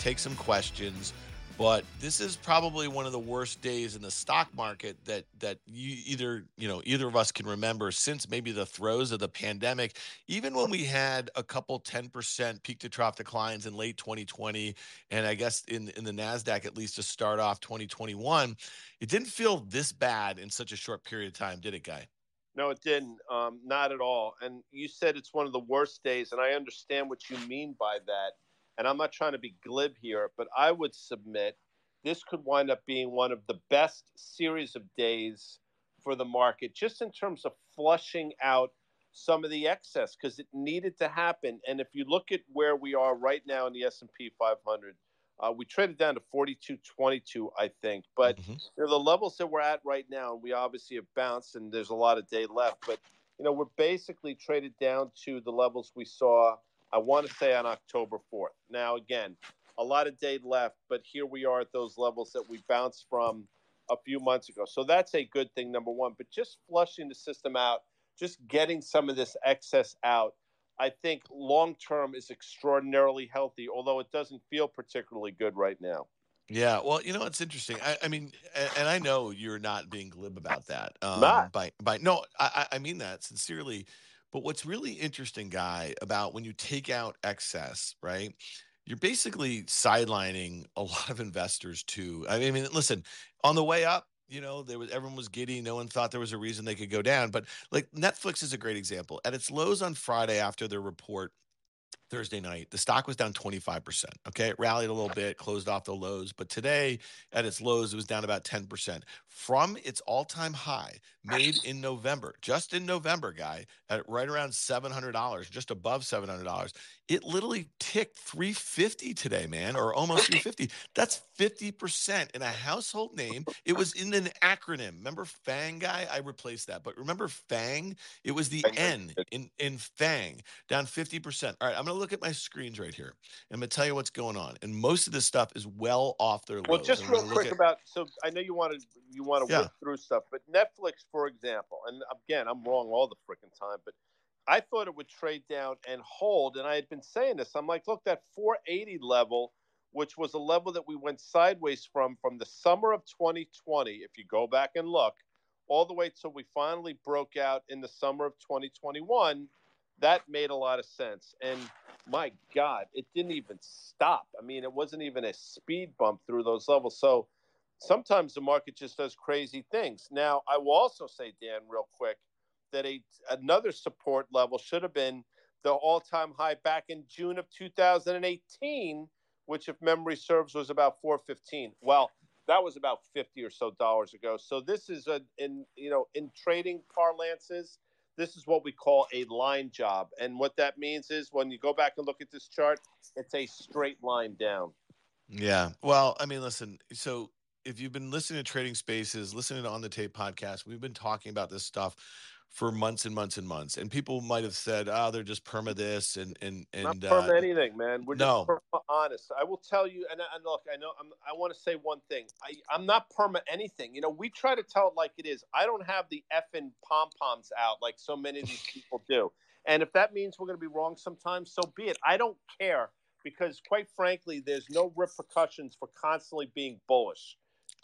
Take some questions, but this is probably one of the worst days in the stock market that that you either you know either of us can remember since maybe the throes of the pandemic. Even when we had a couple ten percent peak to trough declines in late 2020, and I guess in in the Nasdaq at least to start off 2021, it didn't feel this bad in such a short period of time, did it, Guy? No, it didn't. Um, not at all. And you said it's one of the worst days, and I understand what you mean by that. And I'm not trying to be glib here, but I would submit this could wind up being one of the best series of days for the market, just in terms of flushing out some of the excess, because it needed to happen. And if you look at where we are right now in the S&P 500, uh, we traded down to 42.22, I think. But Mhm. you know, the levels that we're at right now, we obviously have bounced, and there's a lot of day left. But you know, we're basically traded down to the levels we saw. I want to say on October 4th. Now, again, a lot of day left, but here we are at those levels that we bounced from a few months ago. So that's a good thing, number one. But just flushing the system out, just getting some of this excess out, I think long term is extraordinarily healthy, although it doesn't feel particularly good right now. Yeah, well, you know, it's interesting. I, I mean, and, and I know you're not being glib about that. Um, Not. by by no, I, I I mean that sincerely. But what's really interesting, guy, about when you take out excess, right? You're basically sidelining a lot of investors too. I mean, listen, on the way up, you know, there was everyone was giddy. No one thought there was a reason they could go down. But like Netflix is a great example. At its lows on Friday after their report, Thursday night, the stock was down 25%. Okay. It rallied a little bit, closed off the lows, but today at its lows, it was down about 10% from its all time high made in November, just in November, guy, at right around $700, just above $700. It literally ticked 350 today, man, or almost 350. That's 50% in a household name. It was in an acronym. Remember FANG guy? I replaced that. But remember FANG? It was the N in, in FANG, down 50%. All right, I'm going to look at my screens right here. I'm going to tell you what's going on. And most of this stuff is well off their Well, lows. just I'm real quick at- about so I know you want to you want to Yeah. whip through stuff, but Netflix, for example, and again, I'm wrong all the freaking time, but I thought it would trade down and hold, and I had been saying this. I'm like, look, that 480 level, which was a level that we went sideways from from the summer of 2020, if you go back and look, all the way till we finally broke out in the summer of 2021. That made a lot of sense. And my God, it didn't even stop. I mean, it wasn't even a speed bump through those levels. So sometimes the market just does crazy things. Now, I will also say, Dan, real quick, that a another support level should have been the all-time high back in June of 2018, which, if memory serves, was about 415. Well, that was about 50 or so dollars ago. So this is a in you know in trading parlances, this is what we call a line job, and what that means is when you go back and look at this chart, it's a straight line down. Yeah. Well, I mean, listen, so if you've been listening to Trading Spaces, listening to On the Tape podcast, we've been talking about this stuff for months and months and months. And people might have said, oh, they're just perma this and and Not and perma uh, anything, man. We're no. just honest. I will tell you, and, and look, I know I'm, I want to say one thing. I, I'm not perma anything. You know, we try to tell it like it is. I don't have the effing pom poms out like so many of these people do. And if that means we're going to be wrong sometimes, so be it. I don't care because, quite frankly, there's no repercussions for constantly being bullish.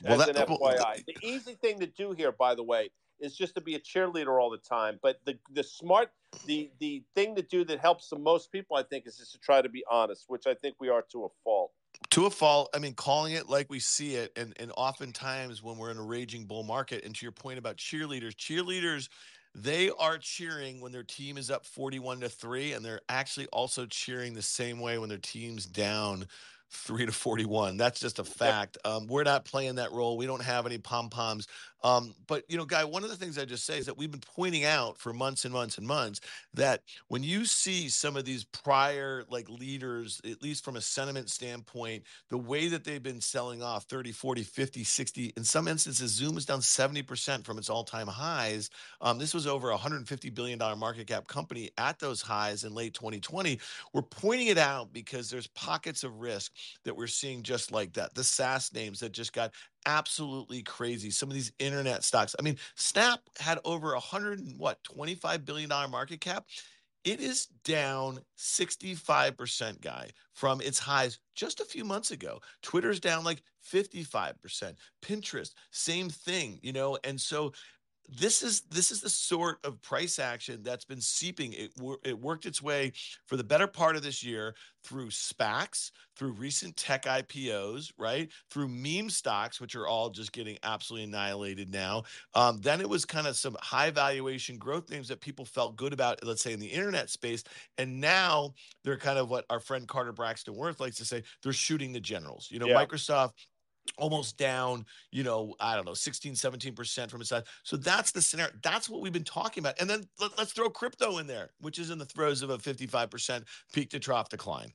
Well, as that- an FYI, the easy thing to do here, by the way, is just to be a cheerleader all the time. But the the smart, the the thing to do that helps the most people, I think, is just to try to be honest, which I think we are to a fault. to a fault. I mean, calling it like we see it, and and oftentimes when we're in a raging bull market, and to your point about cheerleaders, cheerleaders, they are cheering when their team is up forty-one to three, and they're actually also cheering the same way when their team's down three to forty-one. That's just a fact. Um, we're not playing that role. We don't have any pom poms. Um, but you know, guy, one of the things I just say is that we've been pointing out for months and months and months that when you see some of these prior like leaders, at least from a sentiment standpoint, the way that they've been selling off 30, 40, 50, 60, in some instances, Zoom is down 70% from its all-time highs. Um, this was over a $150 billion market cap company at those highs in late 2020. We're pointing it out because there's pockets of risk that we're seeing just like that. The SaaS names that just got absolutely crazy. Some of these internet stocks. I mean, Snap had over a hundred and what, $25 billion market cap. It is down 65%, guy, from its highs just a few months ago. Twitter's down like 55%. Pinterest, same thing, you know, and so this is this is the sort of price action that's been seeping. It it worked its way for the better part of this year through SPACs, through recent tech IPOs, right? Through meme stocks, which are all just getting absolutely annihilated now. Um, then it was kind of some high valuation growth names that people felt good about, let's say in the internet space, and now they're kind of what our friend Carter Braxton Worth likes to say: they're shooting the generals. You know, yeah. Microsoft almost down, you know, I don't know, 16, 17% from its side. So that's the scenario. That's what we've been talking about. And then let, us throw crypto in there, which is in the throes of a 55% peak to trough decline.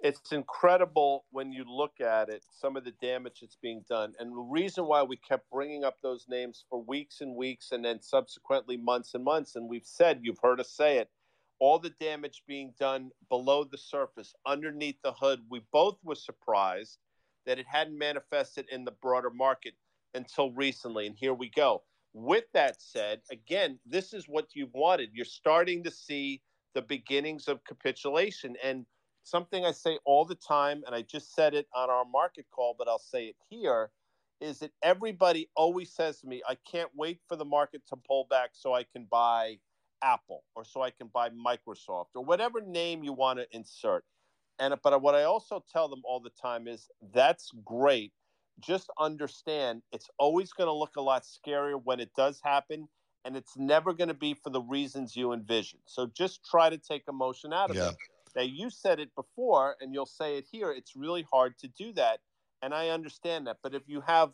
It's incredible when you look at it, some of the damage that's being done. And the reason why we kept bringing up those names for weeks and weeks and then subsequently months and months, and we've said, you've heard us say it, all the damage being done below the surface, underneath the hood. We both were surprised that it hadn't manifested in the broader market until recently. And here we go. With that said, again, this is what you've wanted. You're starting to see the beginnings of capitulation. And something I say all the time, and I just said it on our market call, but I'll say it here, is that everybody always says to me, I can't wait for the market to pull back so I can buy Apple or so I can buy Microsoft or whatever name you want to insert. And but what I also tell them all the time is that's great. Just understand it's always going to look a lot scarier when it does happen, and it's never going to be for the reasons you envision. So just try to take emotion out of yeah. it. Now you said it before, and you'll say it here. It's really hard to do that, and I understand that. But if you have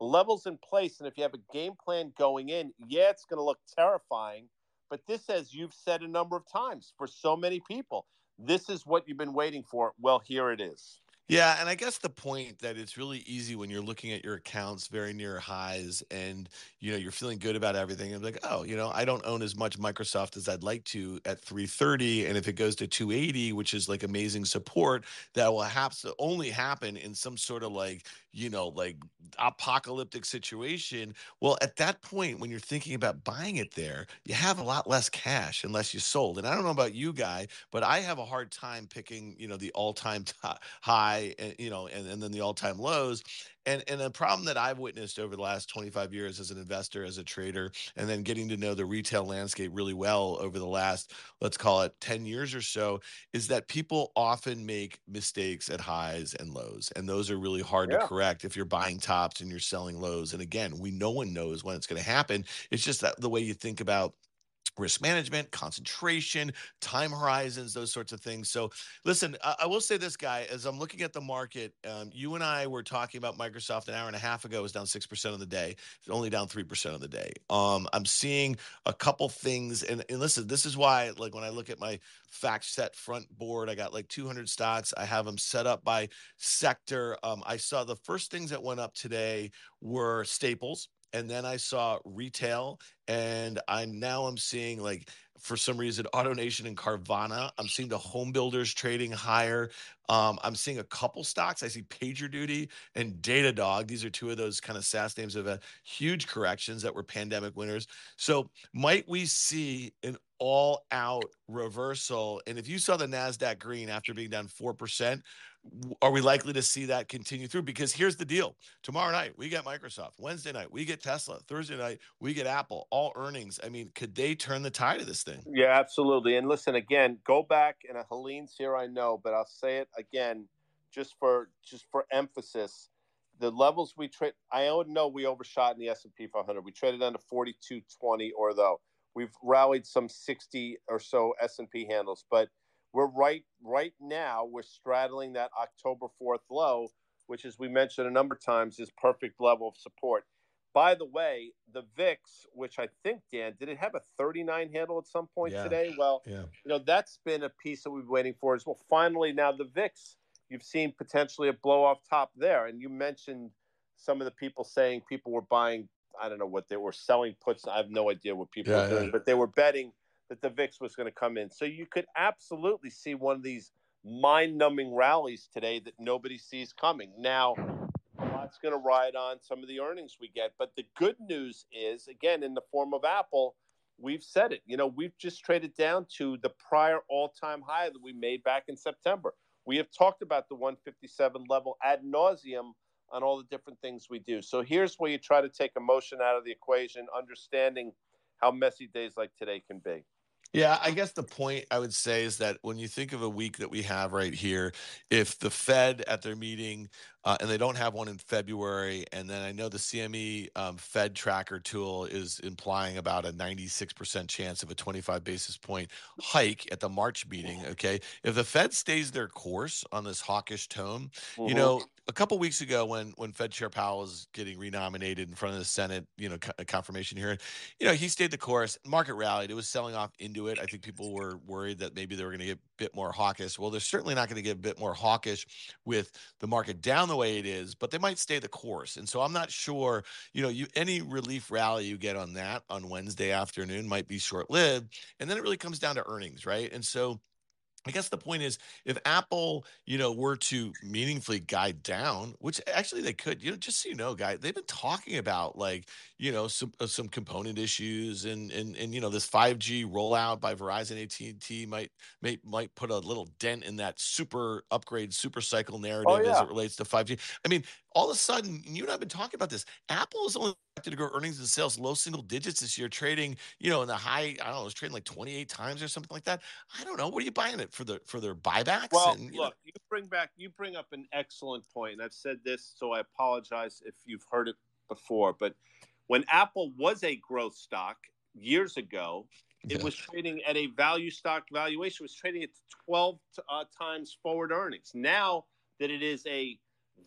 levels in place, and if you have a game plan going in, yeah, it's going to look terrifying. But this, as you've said a number of times, for so many people, this is what you've been waiting for. Well, here it is. Yeah, and I guess the point that it's really easy when you're looking at your accounts very near highs and you know you're feeling good about everything and like, oh, you know, I don't own as much Microsoft as I'd like to at 330 and if it goes to 280, which is like amazing support, that will have to only happen in some sort of like, you know, like apocalyptic situation. Well, at that point when you're thinking about buying it there, you have a lot less cash unless you sold. And I don't know about you guy, but I have a hard time picking, you know, the all-time t- high and, you know, and, and then the all time lows. And and a problem that I've witnessed over the last 25 years as an investor, as a trader, and then getting to know the retail landscape really well over the last, let's call it 10 years or so, is that people often make mistakes at highs and lows. And those are really hard yeah. to correct if you're buying tops and you're selling lows. And again, we no one knows when it's going to happen. It's just that the way you think about risk management, concentration, time horizons, those sorts of things. So, listen, I, I will say this, guy, as I'm looking at the market, um, you and I were talking about Microsoft an hour and a half ago. It was down six percent of the day. It's only down three percent of the day. Um, I'm seeing a couple things, and, and listen, this is why, like, when I look at my FactSet front board, I got like 200 stocks. I have them set up by sector. Um, I saw the first things that went up today were staples and then I saw retail, and I now I'm seeing like for some reason AutoNation and Carvana. I'm seeing the home builders trading higher. Um, I'm seeing a couple stocks. I see PagerDuty and Datadog. These are two of those kind of SaaS names of a huge corrections that were pandemic winners. So might we see an all out reversal? And if you saw the NASDAQ green after being down 4%, are we likely to see that continue through? Because here's the deal tomorrow night, we get Microsoft. Wednesday night, we get Tesla. Thursday night, we get Apple. All earnings. I mean, could they turn the tide of this thing? Yeah, absolutely. And listen, again, go back, and uh, Helene's here, I know, but I'll say it again just for just for emphasis the levels we trade i know we overshot in the s&p 500 we traded under 4220 or though we've rallied some 60 or so s&p handles but we're right right now we're straddling that October 4th low, which as we mentioned a number of times is perfect level of support. By the way, the VIX, which I think Dan did it have a 39 handle at some point Yeah. today? Well, Yeah. you know that's been a piece that we've been waiting for as well. Finally, now the VIX, you've seen potentially a blow off top there, and you mentioned some of the people saying people were buying. I don't know what they were selling puts. I have no idea what people Yeah, were doing, but they were betting that the VIX was going to come in. So you could absolutely see one of these mind-numbing rallies today that nobody sees coming. Now, a lot's going to ride on some of the earnings we get, but the good news is, again, in the form of Apple, we've said it. You know, we've just traded down to the prior all-time high that we made back in September. We have talked about the 157 level ad nauseum on all the different things we do. So here's where you try to take emotion out of the equation, understanding how messy days like today can be. Yeah, I guess the point I would say is that when you think of a week that we have right here, if the Fed at their meeting, uh, and they don't have one in February, and then I know the CME um, Fed tracker tool is implying about a 96% chance of a 25 basis point hike at the March meeting. Okay. If the Fed stays their course on this hawkish tone, you Mhm. know, a couple weeks ago when when Fed Chair Powell was getting renominated in front of the Senate, you know, co- confirmation hearing, you know, he stayed the course. Market rallied. It was selling off into it. I think people were worried that maybe they were going to get bit more hawkish. Well, they're certainly not going to get a bit more hawkish with the market down the way it is, but they might stay the course. And so I'm not sure, you know, you any relief rally you get on that on Wednesday afternoon might be short lived. And then it really comes down to earnings, right? And so I guess the point is, if Apple, you know, were to meaningfully guide down, which actually they could, you know, just so you know, guys, they've been talking about like, you know, some uh, some component issues and and and you know, this five G rollout by Verizon, AT and T might might might put a little dent in that super upgrade, super cycle narrative as yeah. it relates to five G. I mean, all of a sudden, you and I've been talking about this. Apple is only expected to grow earnings and sales low single digits this year, trading, you know, in the high, I don't know, it's trading like 28 times or something like that. I don't know. What are you buying it for the for their buybacks? Well, And, you know, look, you bring back you bring up an excellent point, and I've said this, so I apologize if you've heard it before. But when Apple was a growth stock years ago, it Yeah. was trading at a value stock valuation. It was trading at twelve uh, times forward earnings. Now that it is a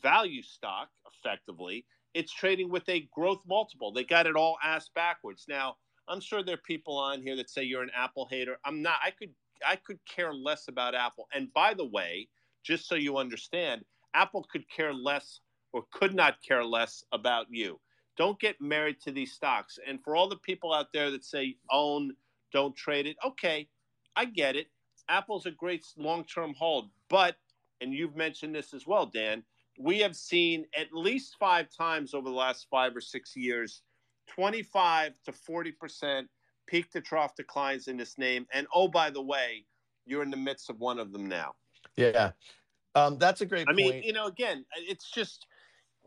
value stock, effectively, it's trading with a growth multiple. They got it all ass backwards. Now, I'm sure there are people on here that say you're an Apple hater. I'm not. I could I could care less about Apple. And by the way, just so you understand, Apple could care less or could not care less about you. Don't get married to these stocks. And for all the people out there that say own, don't trade it, okay, I get it. Apple's a great long term hold. But, and you've mentioned this as well, Dan, we have seen at least five times over the last five or six years 25 to 40% peak to trough declines in this name. And oh, by the way, you're in the midst of one of them now. yeah. Um, that's a great I mean, you know, again, it's just,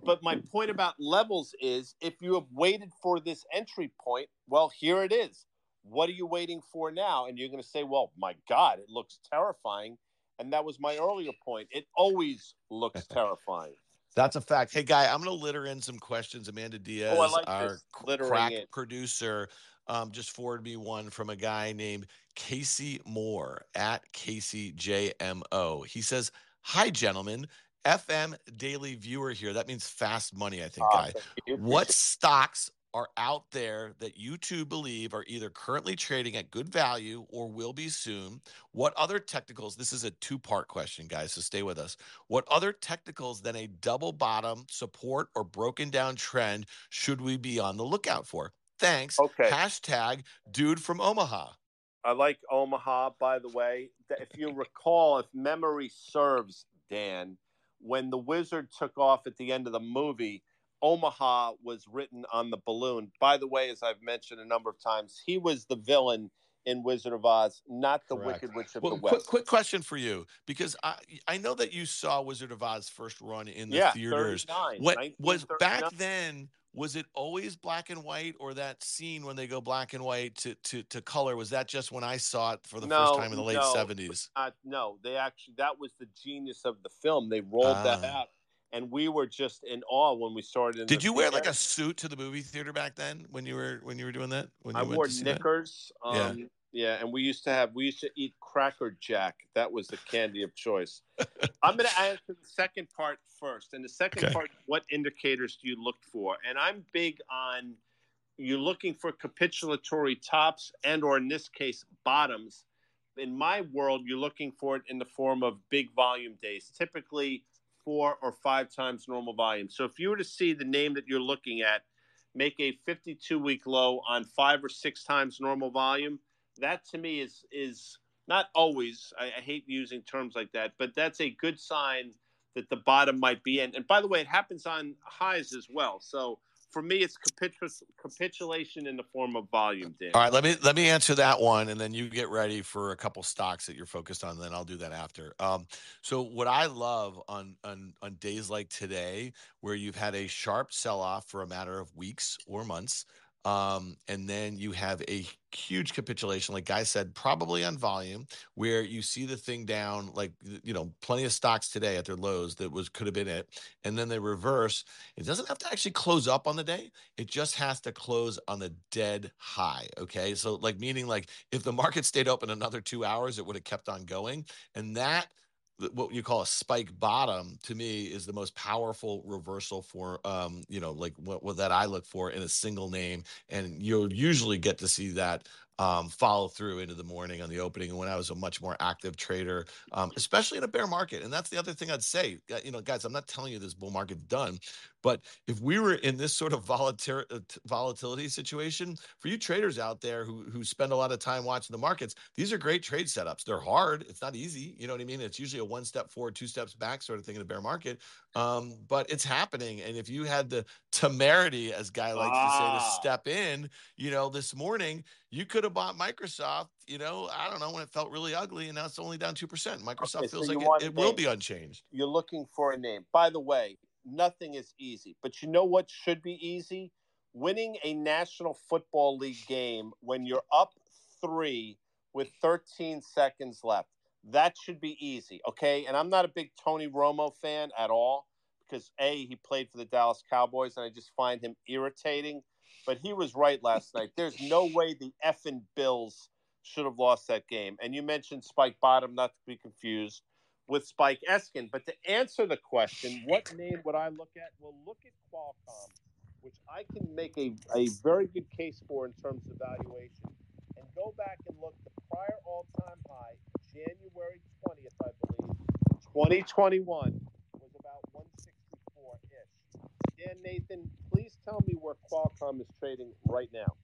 but my point about levels is if you have waited for this entry point, well, here it is. What are you waiting for now? And you're going to say, well, my God, it looks terrifying. And that was my earlier point. It always looks terrifying. That's a fact. Hey, guy, I'm going to litter in some questions. Amanda Diaz, Oh, like our this, c- littering crack in. producer, um, just forwarded me one from a guy named Casey Moore at Casey JMO. He says, Hi, gentlemen. FM daily viewer here. That means fast money, I think, guy. What stocks are out there that you two believe are either currently trading at good value or will be soon? What other technicals? This is a two part question, guys, so stay with us. What other technicals than a double bottom support or broken down trend should we be on the lookout for? Thanks. Okay. Hashtag dude from Omaha. I like Omaha, by the way. If you recall, if memory serves, Dan, when the wizard took off at the end of the movie, Omaha was written on the balloon. By the way, as I've mentioned a number of times, he was the villain in Wizard of Oz, not the Correct. Wicked Witch of Well, the quick, West. quick question for you because I I know that you saw Wizard of Oz first run in the yeah, theaters. What was back then? Was it always black and white, or that scene when they go black and white to to, to color? Was that just when I saw it for the No, first time in the late no. seventies? Uh, no, they actually that was the genius of the film. They rolled that Ah. out, and we were just in awe when we started. Did you wear like a suit to the movie theater back then when you were when you were doing that? When you I wore to see that? knickers. Yeah. Um, Yeah, and we used to have we used to eat Cracker Jack. That was the candy of choice. I'm going to answer the second part first, and the second okay. part: what indicators do you look for? And I'm big on you're looking for capitulatory tops and, or in this case, bottoms. In my world, you're looking for it in the form of big volume days, typically four or five times normal volume. So if you were to see the name that you're looking at make a 52 week low on five or six times normal volume, that to me is is not always. I, I hate using terms like that, but that's a good sign that the bottom might be in. And by the way, it happens on highs as well. So for me, it's capitul- capitulation in the form of volume. Dan. All right, let me let me answer that one, and then you get ready for a couple stocks that you're focused on. Then I'll do that after. Um, so what I love on on on days like today, where you've had a sharp sell off for a matter of weeks or months, um, and then you have a huge capitulation, like Guy said, probably on volume, where you see the thing down, like you know, plenty of stocks today at their lows that was could have been it, and then they reverse. It doesn't have to actually close up on the day; it just has to close on the dead high. Okay, so like meaning like if the market stayed open another two hours, it would have kept on going, and that what you call a spike bottom to me is the most powerful reversal for um you know like what, what that i look for in a single name and you'll usually get to see that um, follow through into the morning on the opening and when I was a much more active trader, um, especially in a bear market. And that's the other thing I'd say, you know, guys, I'm not telling you this bull market's done, but if we were in this sort of uh, volatility situation, for you traders out there who who spend a lot of time watching the markets, these are great trade setups. They're hard. It's not easy. You know what I mean? It's usually a one step forward, two steps back sort of thing in a bear market. Um, but it's happening. And if you had the temerity, as Guy likes ah. to say, to ah. step in, you know, this morning, you could have bought Microsoft, you know, I don't know, when it felt really ugly and now it's only down 2%. Microsoft okay, feels so like it, it will be unchanged. You're looking for a name. By the way, nothing is easy. But you know what should be easy? Winning a National Football League game when you're up three with 13 seconds left. That should be easy. Okay. And I'm not a big Tony Romo fan at all because A, he played for the Dallas Cowboys and I just find him irritating. But he was right last night. There's no way the effing Bills should have lost that game. And you mentioned Spike Bottom, not to be confused with Spike Eskin. But to answer the question, what name would I look at? Well, look at Qualcomm, which I can make a, a very good case for in terms of valuation. And go back and look the prior all time high, January 20th, I believe, 2021, was about 164 ish. Dan Nathan, tell me where Qualcomm is trading right now.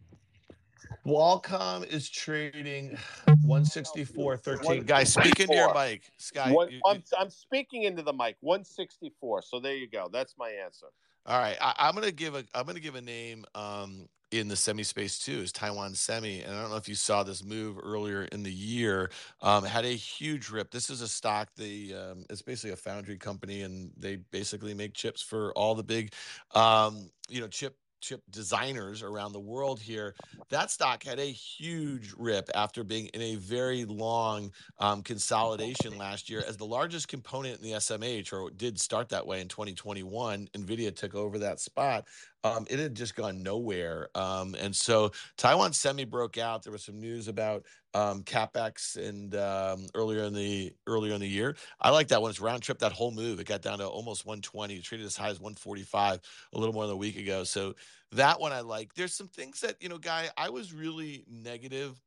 Qualcomm is trading 164.13. Guys, speak into your mic. Sky. One, I'm, I'm speaking into the mic. 164. So there you go. That's my answer. All right. I, am gonna give a I'm gonna give a name um, in the semi space too is Taiwan Semi. And I don't know if you saw this move earlier in the year. Um, had a huge rip. This is a stock. The um, it's basically a foundry company, and they basically make chips for all the big, um, you know, chip chip designers around the world here. That stock had a huge rip after being in a very long um, consolidation last year as the largest component in the SMH, or did start that way in 2021. NVIDIA took over that spot. Um, it had just gone nowhere. Um, and so Taiwan Semi broke out. There was some news about um, capex and um, earlier in the earlier in the year. I like that one. It's round trip. That whole move. It got down to almost 120. It traded as high as 145 a little more than a week ago. So that one I like. There's some things that you know, guy. I was really negative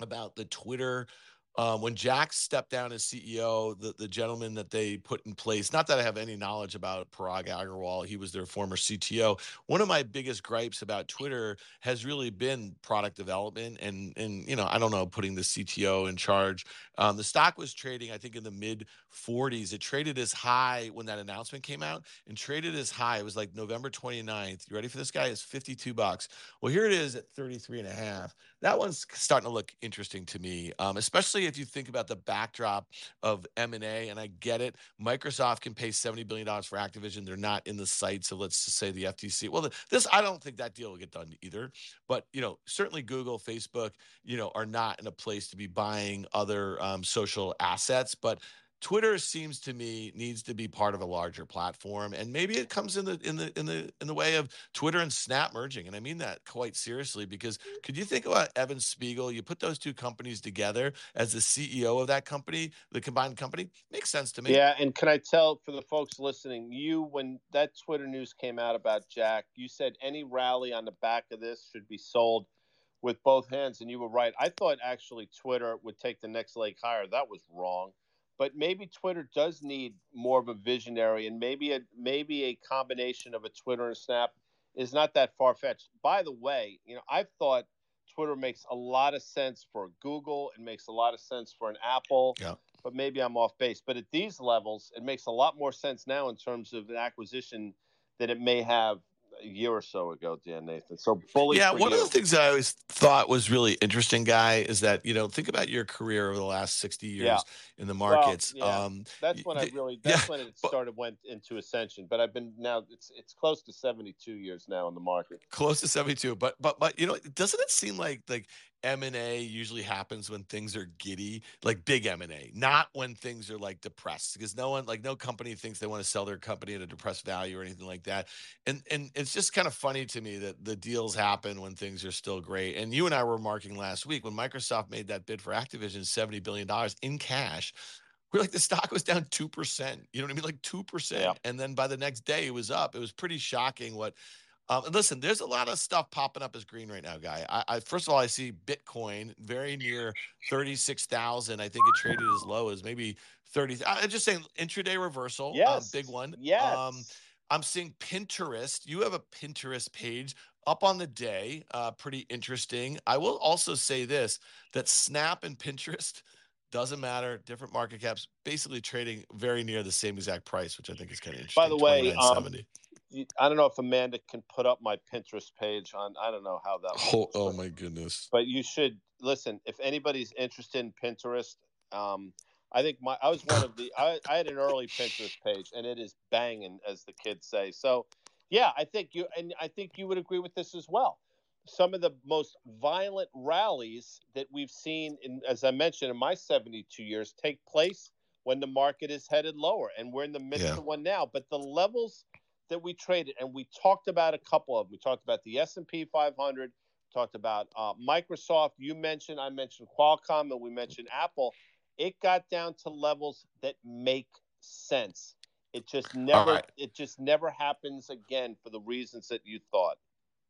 about the Twitter um, when Jack stepped down as CEO, the, the gentleman that they put in place, not that I have any knowledge about Parag Agrawal, he was their former CTO. One of my biggest gripes about Twitter has really been product development and, and you know, I don't know, putting the CTO in charge. Um, the stock was trading, I think, in the mid 40s. It traded as high when that announcement came out and traded as high. It was like November 29th. You ready for this guy? It's 52 bucks. Well, here it is at 33 and a half. That one's starting to look interesting to me, um, especially if you think about the backdrop of M&A. And I get it. Microsoft can pay $70 billion for Activision. They're not in the sights of, let's just say, the FTC. Well, this, I don't think that deal will get done either. But, you know, certainly Google, Facebook, you know, are not in a place to be buying other um, social assets. But Twitter seems to me needs to be part of a larger platform, and maybe it comes in the in the in the in the way of Twitter and Snap merging, and I mean that quite seriously because could you think about Evan Spiegel? You put those two companies together as the CEO of that company, the combined company, makes sense to me. Yeah, and can I tell for the folks listening, you when that Twitter news came out about Jack, you said any rally on the back of this should be sold with both hands, and you were right. I thought actually Twitter would take the next leg higher. That was wrong but maybe Twitter does need more of a visionary, and maybe a maybe a combination of a Twitter and Snap is not that far fetched. By the way, you know I've thought Twitter makes a lot of sense for Google, it makes a lot of sense for an Apple, yeah. but maybe I'm off base. But at these levels, it makes a lot more sense now in terms of an acquisition that it may have a year or so ago, Dan Nathan. So bully. Yeah, one you. of the things I always thought was really interesting, guy, is that you know think about your career over the last sixty years yeah. in the markets. Well, yeah. um, that's when I really that's yeah, when it started went into ascension. But I've been now it's it's close to seventy two years now in the market. Close to seventy two, but but but you know, doesn't it seem like like M&A usually happens when things are giddy, like big M&A, not when things are like depressed because no one like no company thinks they want to sell their company at a depressed value or anything like that. And and it's just kind of funny to me that the deals happen when things are still great. And you and I were marking last week when Microsoft made that bid for Activision 70 billion dollars in cash. We're like the stock was down 2%. You know what I mean? Like 2%. Yeah. And then by the next day it was up. It was pretty shocking what um, and listen, there's a lot of stuff popping up as green right now, guy. I, I first of all, I see Bitcoin very near thirty-six thousand. I think it traded as low as maybe thirty. I'm just saying intraday reversal. Um, yes, big one. Yes. Um, I'm seeing Pinterest. You have a Pinterest page up on the day. Uh, pretty interesting. I will also say this: that Snap and Pinterest doesn't matter. Different market caps, basically trading very near the same exact price, which I think is kind of interesting. By the way, um, I don't know if Amanda can put up my Pinterest page on. I don't know how that. Oh, works, oh, but, my goodness! But you should listen if anybody's interested in Pinterest. Um, I think my I was one of the I, I had an early Pinterest page and it is banging as the kids say. So yeah, I think you and I think you would agree with this as well. Some of the most violent rallies that we've seen in as I mentioned in my 72 years take place when the market is headed lower and we're in the midst yeah. of one now, but the levels that we traded, and we talked about a couple of them. We talked about the S and P 500, talked about uh, Microsoft. You mentioned, I mentioned Qualcomm, and we mentioned Apple. It got down to levels that make sense. It just never, right. it just never happens again for the reasons that you thought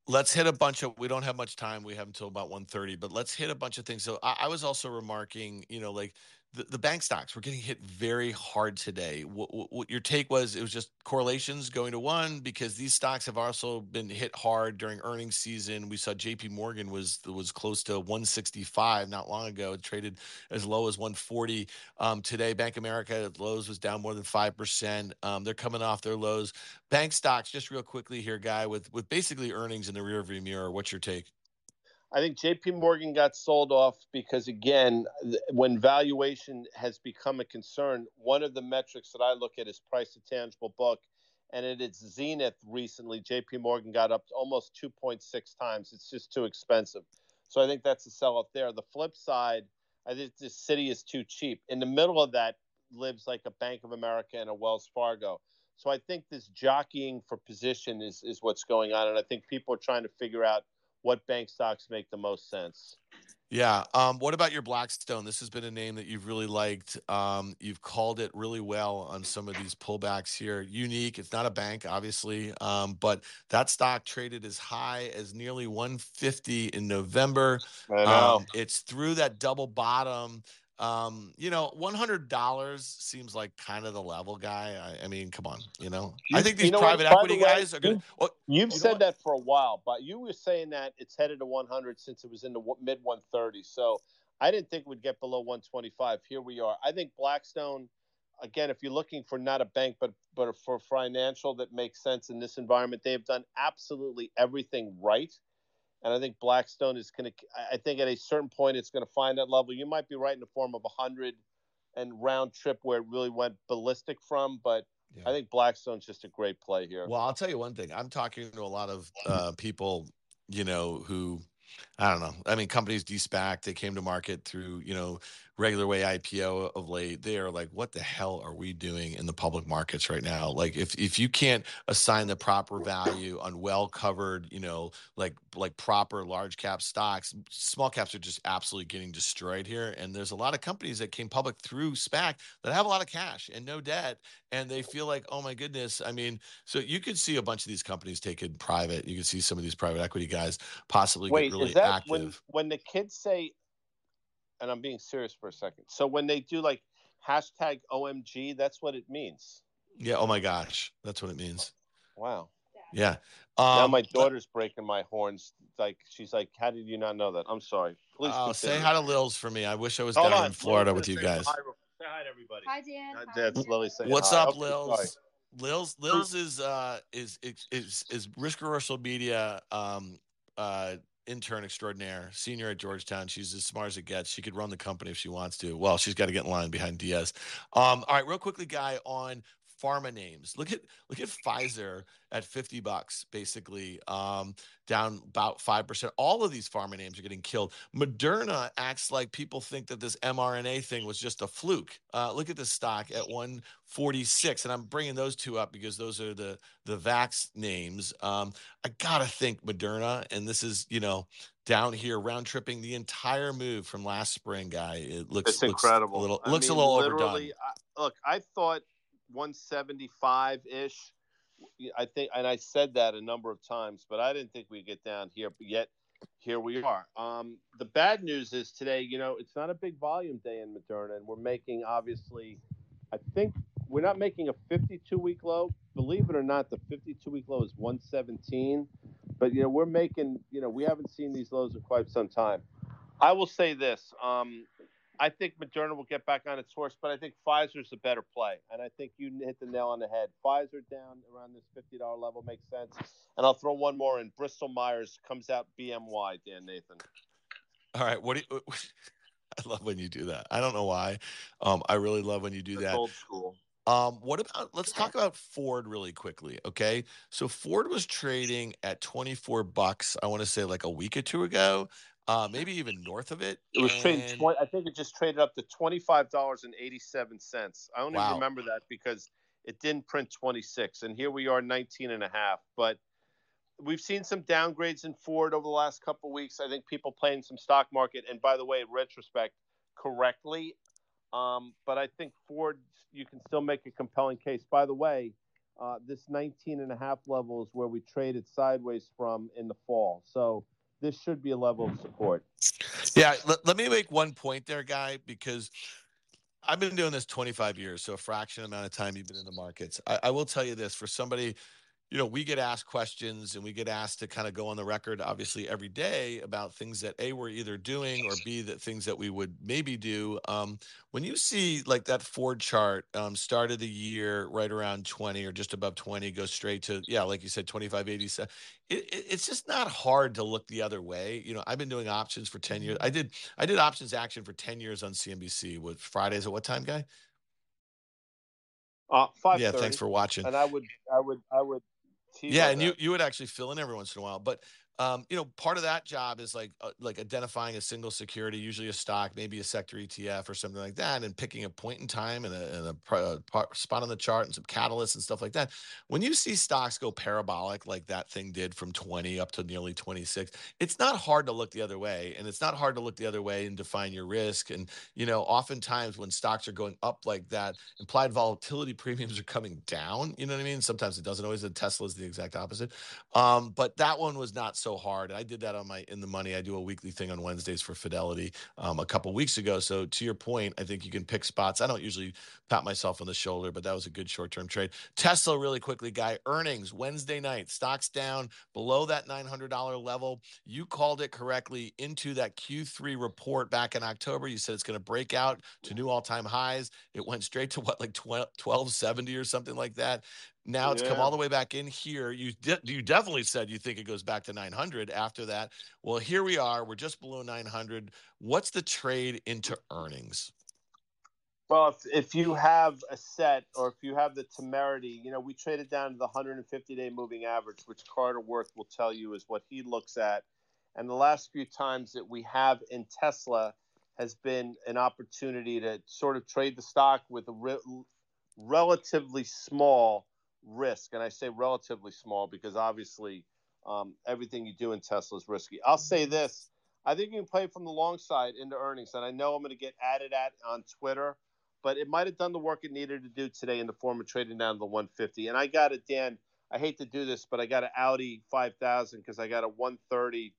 let's hit a bunch of we don't have much time we have until about 1.30 but let's hit a bunch of things so I, I, was also remarking you know like the, the bank stocks were getting hit very hard today. What, what, what, your take was? It was just correlations going to one because these stocks have also been hit hard during earnings season. We saw J.P. Morgan was was close to 165 not long ago. It traded as low as 140 um, today. Bank America at lows was down more than five percent. Um, they're coming off their lows. Bank stocks, just real quickly here, guy, with with basically earnings in the rearview mirror. What's your take? I think JP Morgan got sold off because, again, when valuation has become a concern, one of the metrics that I look at is price to tangible book. And at its zenith recently, JP Morgan got up almost 2.6 times. It's just too expensive. So I think that's a sell off there. The flip side, I think this Citi is too cheap. In the middle of that lives like a Bank of America and a Wells Fargo. So I think this jockeying for position is, is what's going on. And I think people are trying to figure out what bank stocks make the most sense. Yeah. Um, what about your Blackstone? This has been a name that you've really liked. Um, you've called it really well on some of these pullbacks here. Unique. It's not a bank, obviously, um, but that stock traded as high as nearly 150 in November. I know. Um, it's through that double bottom um, you know, one hundred dollars seems like kind of the level guy. I, I mean, come on, you know. You, I think these you know private what, equity the way, guys are going. well, You've you said that for a while, but you were saying that it's headed to one hundred since it was in the mid one thirty. So I didn't think we'd get below one twenty five. Here we are. I think Blackstone. Again, if you're looking for not a bank, but but for financial that makes sense in this environment, they have done absolutely everything right and I think Blackstone is going to. I think at a certain point it's going to find that level. You might be right in the form of a hundred and round trip where it really went ballistic from, but yeah. I think Blackstone's just a great play here. Well, I'll tell you one thing. I'm talking to a lot of uh, people, you know, who I don't know. I mean, companies de-SPAC, they came to market through, you know, regular way IPO of late. They are like, what the hell are we doing in the public markets right now? Like, if if you can't assign the proper value on well covered, you know, like like proper large cap stocks, small caps are just absolutely getting destroyed here. And there's a lot of companies that came public through SPAC that have a lot of cash and no debt, and they feel like, oh my goodness. I mean, so you could see a bunch of these companies taken private. You could see some of these private equity guys possibly Wait, get really is that active. when when the kids say, and I'm being serious for a second. So when they do like hashtag OMG, that's what it means. Yeah. Oh my gosh, that's what it means. Wow. Yeah. now Um, my but- daughter's breaking my horns. Like she's like, "How did you not know that?" I'm sorry. Please Oh, say hi to Lils for me. I wish I was Hold down on. in Florida with you gonna guys. Say hi, say hi to everybody. Hi, Dan. Uh, Hi. That's Lily saying What's hi. up, Okay, sorry. Lils? Lils Lils is uh is is is, is Risk Reversal Media um uh intern extraordinaire, senior at Georgetown. She's as smart as it gets. She could run the company if she wants to. Well, she's got to get in line behind Diaz. Um, all right, real quickly, guy on pharma names. Look at look at Pfizer at 50 bucks, basically, um, down about five percent. All of these pharma names are getting killed. Moderna acts like people think that this mRNA thing was just a fluke. Uh, look at the stock at 146, and I'm bringing those two up because those are the the Vax names. Um, I gotta think Moderna, and this is you know down here round tripping the entire move from last spring, guy. It looks It's looks incredible. A little I looks mean, a little overdone. I, look, I thought 175 ish. I think, and I said that a number of times, but I didn't think we'd get down here. But yet, here we are. Um, the bad news is today, you know, it's not a big volume day in Moderna, and we're making obviously. I think we're not making a 52 week low. Believe it or not, the 52 week low is 117. But you know, we're making. You know, we haven't seen these lows in quite some time. I will say this. Um, I think Moderna will get back on its horse, but I think Pfizer's a better play. And I think you hit the nail on the head. Pfizer down around this $50 level makes sense. And I'll throw one more in. Bristol Myers comes out BMY, Dan Nathan. All right, what do you? I love when you do that. I don't know why. Um, I really love when you do That's that. old school. Um, what about let's talk about Ford really quickly, okay? So Ford was trading at 24 bucks, I want to say like a week or two ago, uh, maybe even north of it. It was trading. and- 20, I think it just traded up to twenty-five dollars and eighty-seven cents. I only Wow. remember that because it didn't print twenty-six, and here we are, 19 and a half. But we've seen some downgrades in Ford over the last couple of weeks. I think people playing some stock market, and by the way, in retrospect, correctly. Um, but I think Ford, you can still make a compelling case. By the way, uh, this 19 and a half level is where we traded sideways from in the fall. So this should be a level of support. Yeah, let, let me make one point there, guy, because I've been doing this 25 years, so a fraction amount of time you've been in the markets. I, I will tell you this for somebody, you know, we get asked questions and we get asked to kind of go on the record, obviously, every day about things that A, we're either doing or B, that things that we would maybe do. Um, when you see like that Ford chart um, started the year right around 20 or just above 20, go straight to, yeah, like you said, 2587 it, it, it's just not hard to look the other way. You know, I've been doing options for 10 years. I did I did options action for 10 years on CNBC with Fridays at what time, guy? Uh, five Yeah, thanks for watching. And I would, I would, I would. Yeah, and you you would actually fill in every once in a while, but um, you know, part of that job is like uh, like identifying a single security, usually a stock, maybe a sector ETF or something like that, and picking a point in time and a, and a pr- uh, par- spot on the chart and some catalysts and stuff like that. When you see stocks go parabolic like that thing did from 20 up to nearly 26, it's not hard to look the other way, and it's not hard to look the other way and define your risk. And you know, oftentimes when stocks are going up like that, implied volatility premiums are coming down. You know what I mean? Sometimes it doesn't always. The Tesla is the exact opposite. Um, but that one was not so hard. And I did that on my in the money. I do a weekly thing on Wednesdays for Fidelity um, a couple weeks ago. So to your point, I think you can pick spots. I don't usually pat myself on the shoulder, but that was a good short term trade. Tesla, really quickly, guy. Earnings Wednesday night. Stocks down below that nine hundred dollar level. You called it correctly into that Q3 report back in October. You said it's going to break out to new all time highs. It went straight to what like 12, 1270 or something like that. Now it's come all the way back in here. You de- you definitely said you think it goes back to 900 after that. Well, here we are. We're just below 900. What's the trade into earnings? Well, if, if you have a set or if you have the temerity, you know, we traded down to the 150 day moving average, which Carter Worth will tell you is what he looks at And the last few times that we have in Tesla has been an opportunity to sort of trade the stock with a re- relatively small risk. And I say relatively small because obviously um, everything you do in Tesla is risky. I'll say this I think you can play from the long side into earnings. And I know I'm going to get added at on Twitter, but it might have done the work it needed to do today in the form of trading down to the 150. And I got it, Dan. I hate to do this, but I got an Audi 5000 because I got a 130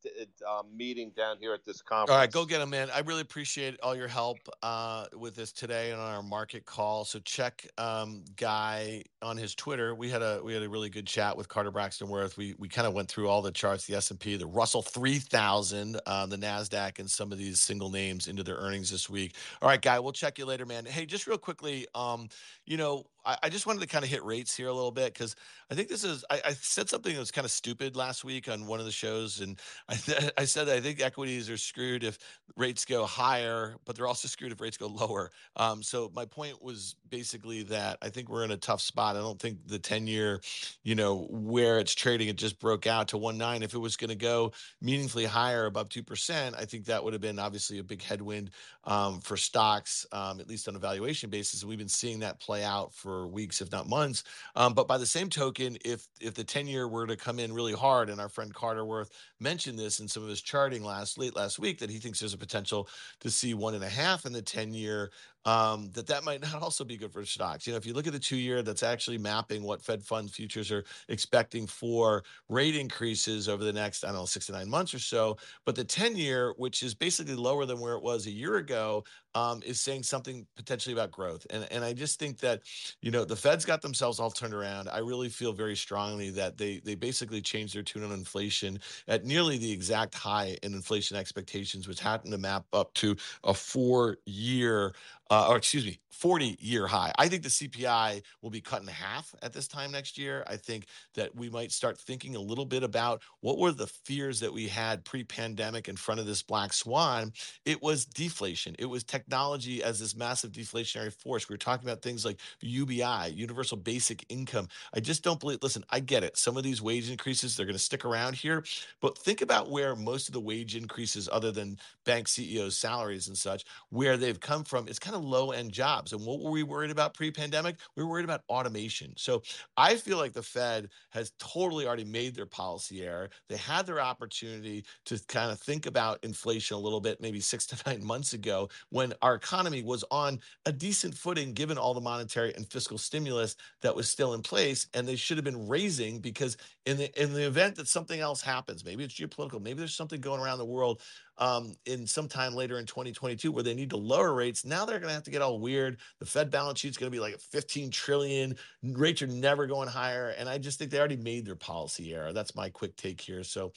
um, meeting down here at this conference. All right, go get them, man. I really appreciate all your help uh, with this today on our market call. So check um, Guy on his Twitter. We had a we had a really good chat with Carter Braxton Worth. We we kind of went through all the charts, the S and P, the Russell 3000, uh, the Nasdaq, and some of these single names into their earnings this week. All right, Guy, we'll check you later, man. Hey, just real quickly, um, you know, I, I just wanted to kind of hit rates here a little bit because I think this is. I, I, said something that was kind of stupid last week on one of the shows, and I, I said I think equities are screwed if rates go higher, but they're also screwed if rates go lower. Um, so my point was basically that I think we're in a tough spot. I don't think the ten year, you know, where it's trading, it just broke out to one nine. If it was going to go meaningfully higher above two percent, I think that would have been obviously a big headwind um, for stocks, um, at least on a valuation basis. And we've been seeing that play out for for weeks, if not months. Um, but by the same token, if if if the 10 year were to come in really hard, and our friend Carter Worth mentioned this in some of his charting last late last week, that he thinks there's a potential to see one and a half in the 10 year um, that that might not also be good for stocks. You know, if you look at the two year, that's actually mapping what Fed fund futures are expecting for rate increases over the next, I don't know, six to nine months or so. But the 10 year, which is basically lower than where it was a year ago, um, is saying something potentially about growth. And, and I just think that, you know, the Fed's got themselves all turned around. I really feel very strongly that they, they basically changed their tune on inflation at nearly the exact high in inflation expectations, which happened to map up to a four year uh, or excuse me, 40 year high. I think the CPI will be cut in half at this time next year. I think that we might start thinking a little bit about what were the fears that we had pre pandemic in front of this black swan. It was deflation, it was technology as this massive deflationary force. We were talking about things like UBI, universal basic income. I just don't believe, listen, I get it. Some of these wage increases, they're going to stick around here, but think about where most of the wage increases, other than bank CEOs' salaries and such, where they've come from. It's kind of low end jobs. And what were we worried about pre pandemic? We were worried about automation. So I feel like the Fed has totally already made their policy error. They had their opportunity to kind of think about inflation a little bit, maybe six to nine months ago, when our economy was on a decent footing given all the monetary and fiscal stimulus that was still in place. And they should have been raising because in the in the event that something else happens, maybe it's geopolitical, maybe there's something going around the world um, in sometime later in 2022 where they need to lower rates. Now they're going to have to get all weird. The Fed balance sheet is going to be like 15 trillion. Rates are never going higher, and I just think they already made their policy error. That's my quick take here. So.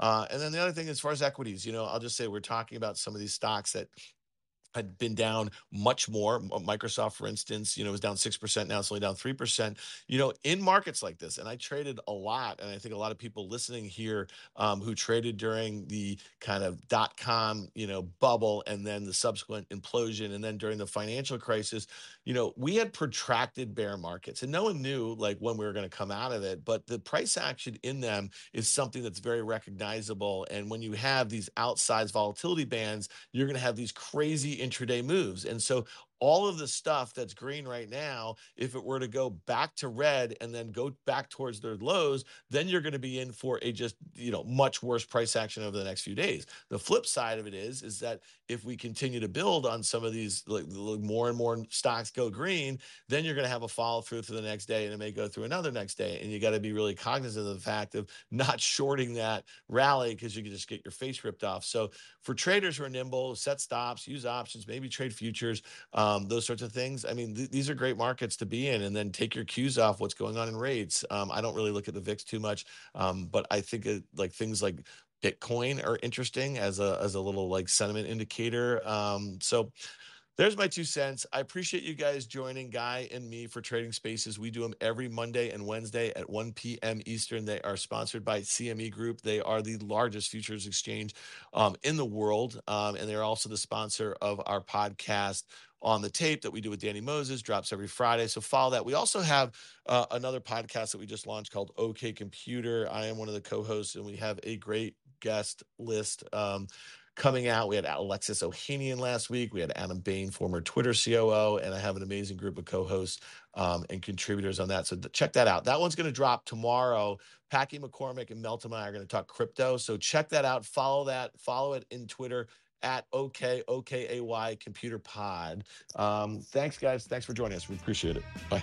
Uh, and then the other thing, as far as equities, you know, I'll just say we're talking about some of these stocks that had been down much more. Microsoft, for instance, you know, was down 6%. Now it's only down 3%. You know, in markets like this, and I traded a lot, and I think a lot of people listening here um, who traded during the kind of dot com, you know, bubble and then the subsequent implosion and then during the financial crisis, you know, we had protracted bear markets and no one knew like when we were going to come out of it. But the price action in them is something that's very recognizable. And when you have these outsized volatility bands, you're going to have these crazy intraday moves. And so all of the stuff that's green right now, if it were to go back to red and then go back towards their lows, then you're going to be in for a just, you know, much worse price action over the next few days. The flip side of it is, is that if we continue to build on some of these, like, more and more stocks go green, then you're going to have a follow through for the next day and it may go through another next day. And you got to be really cognizant of the fact of not shorting that rally because you can just get your face ripped off. So for traders who are nimble, set stops, use options, maybe trade futures. Um, um, those sorts of things. I mean, th- these are great markets to be in, and then take your cues off what's going on in rates. Um, I don't really look at the VIX too much, um, but I think it, like things like Bitcoin are interesting as a as a little like sentiment indicator. Um, so there's my two cents. I appreciate you guys joining Guy and me for Trading Spaces. We do them every Monday and Wednesday at 1 p.m. Eastern. They are sponsored by CME Group. They are the largest futures exchange um, in the world, um, and they're also the sponsor of our podcast on the tape that we do with Danny Moses drops every Friday. So follow that. We also have uh, another podcast that we just launched called OK Computer. I am one of the co-hosts, and we have a great guest list. Um, coming out. We had Alexis Ohanian last week. We had Adam Bain, former Twitter COO, and I have an amazing group of co-hosts um, and contributors on that. So th- check that out. That one's going to drop tomorrow. Packy McCormick and Melton and I are going to talk crypto. So check that out. Follow that. Follow it in Twitter at OK OKAY Computer Pod. Um, thanks, guys. Thanks for joining us. We appreciate it. Bye.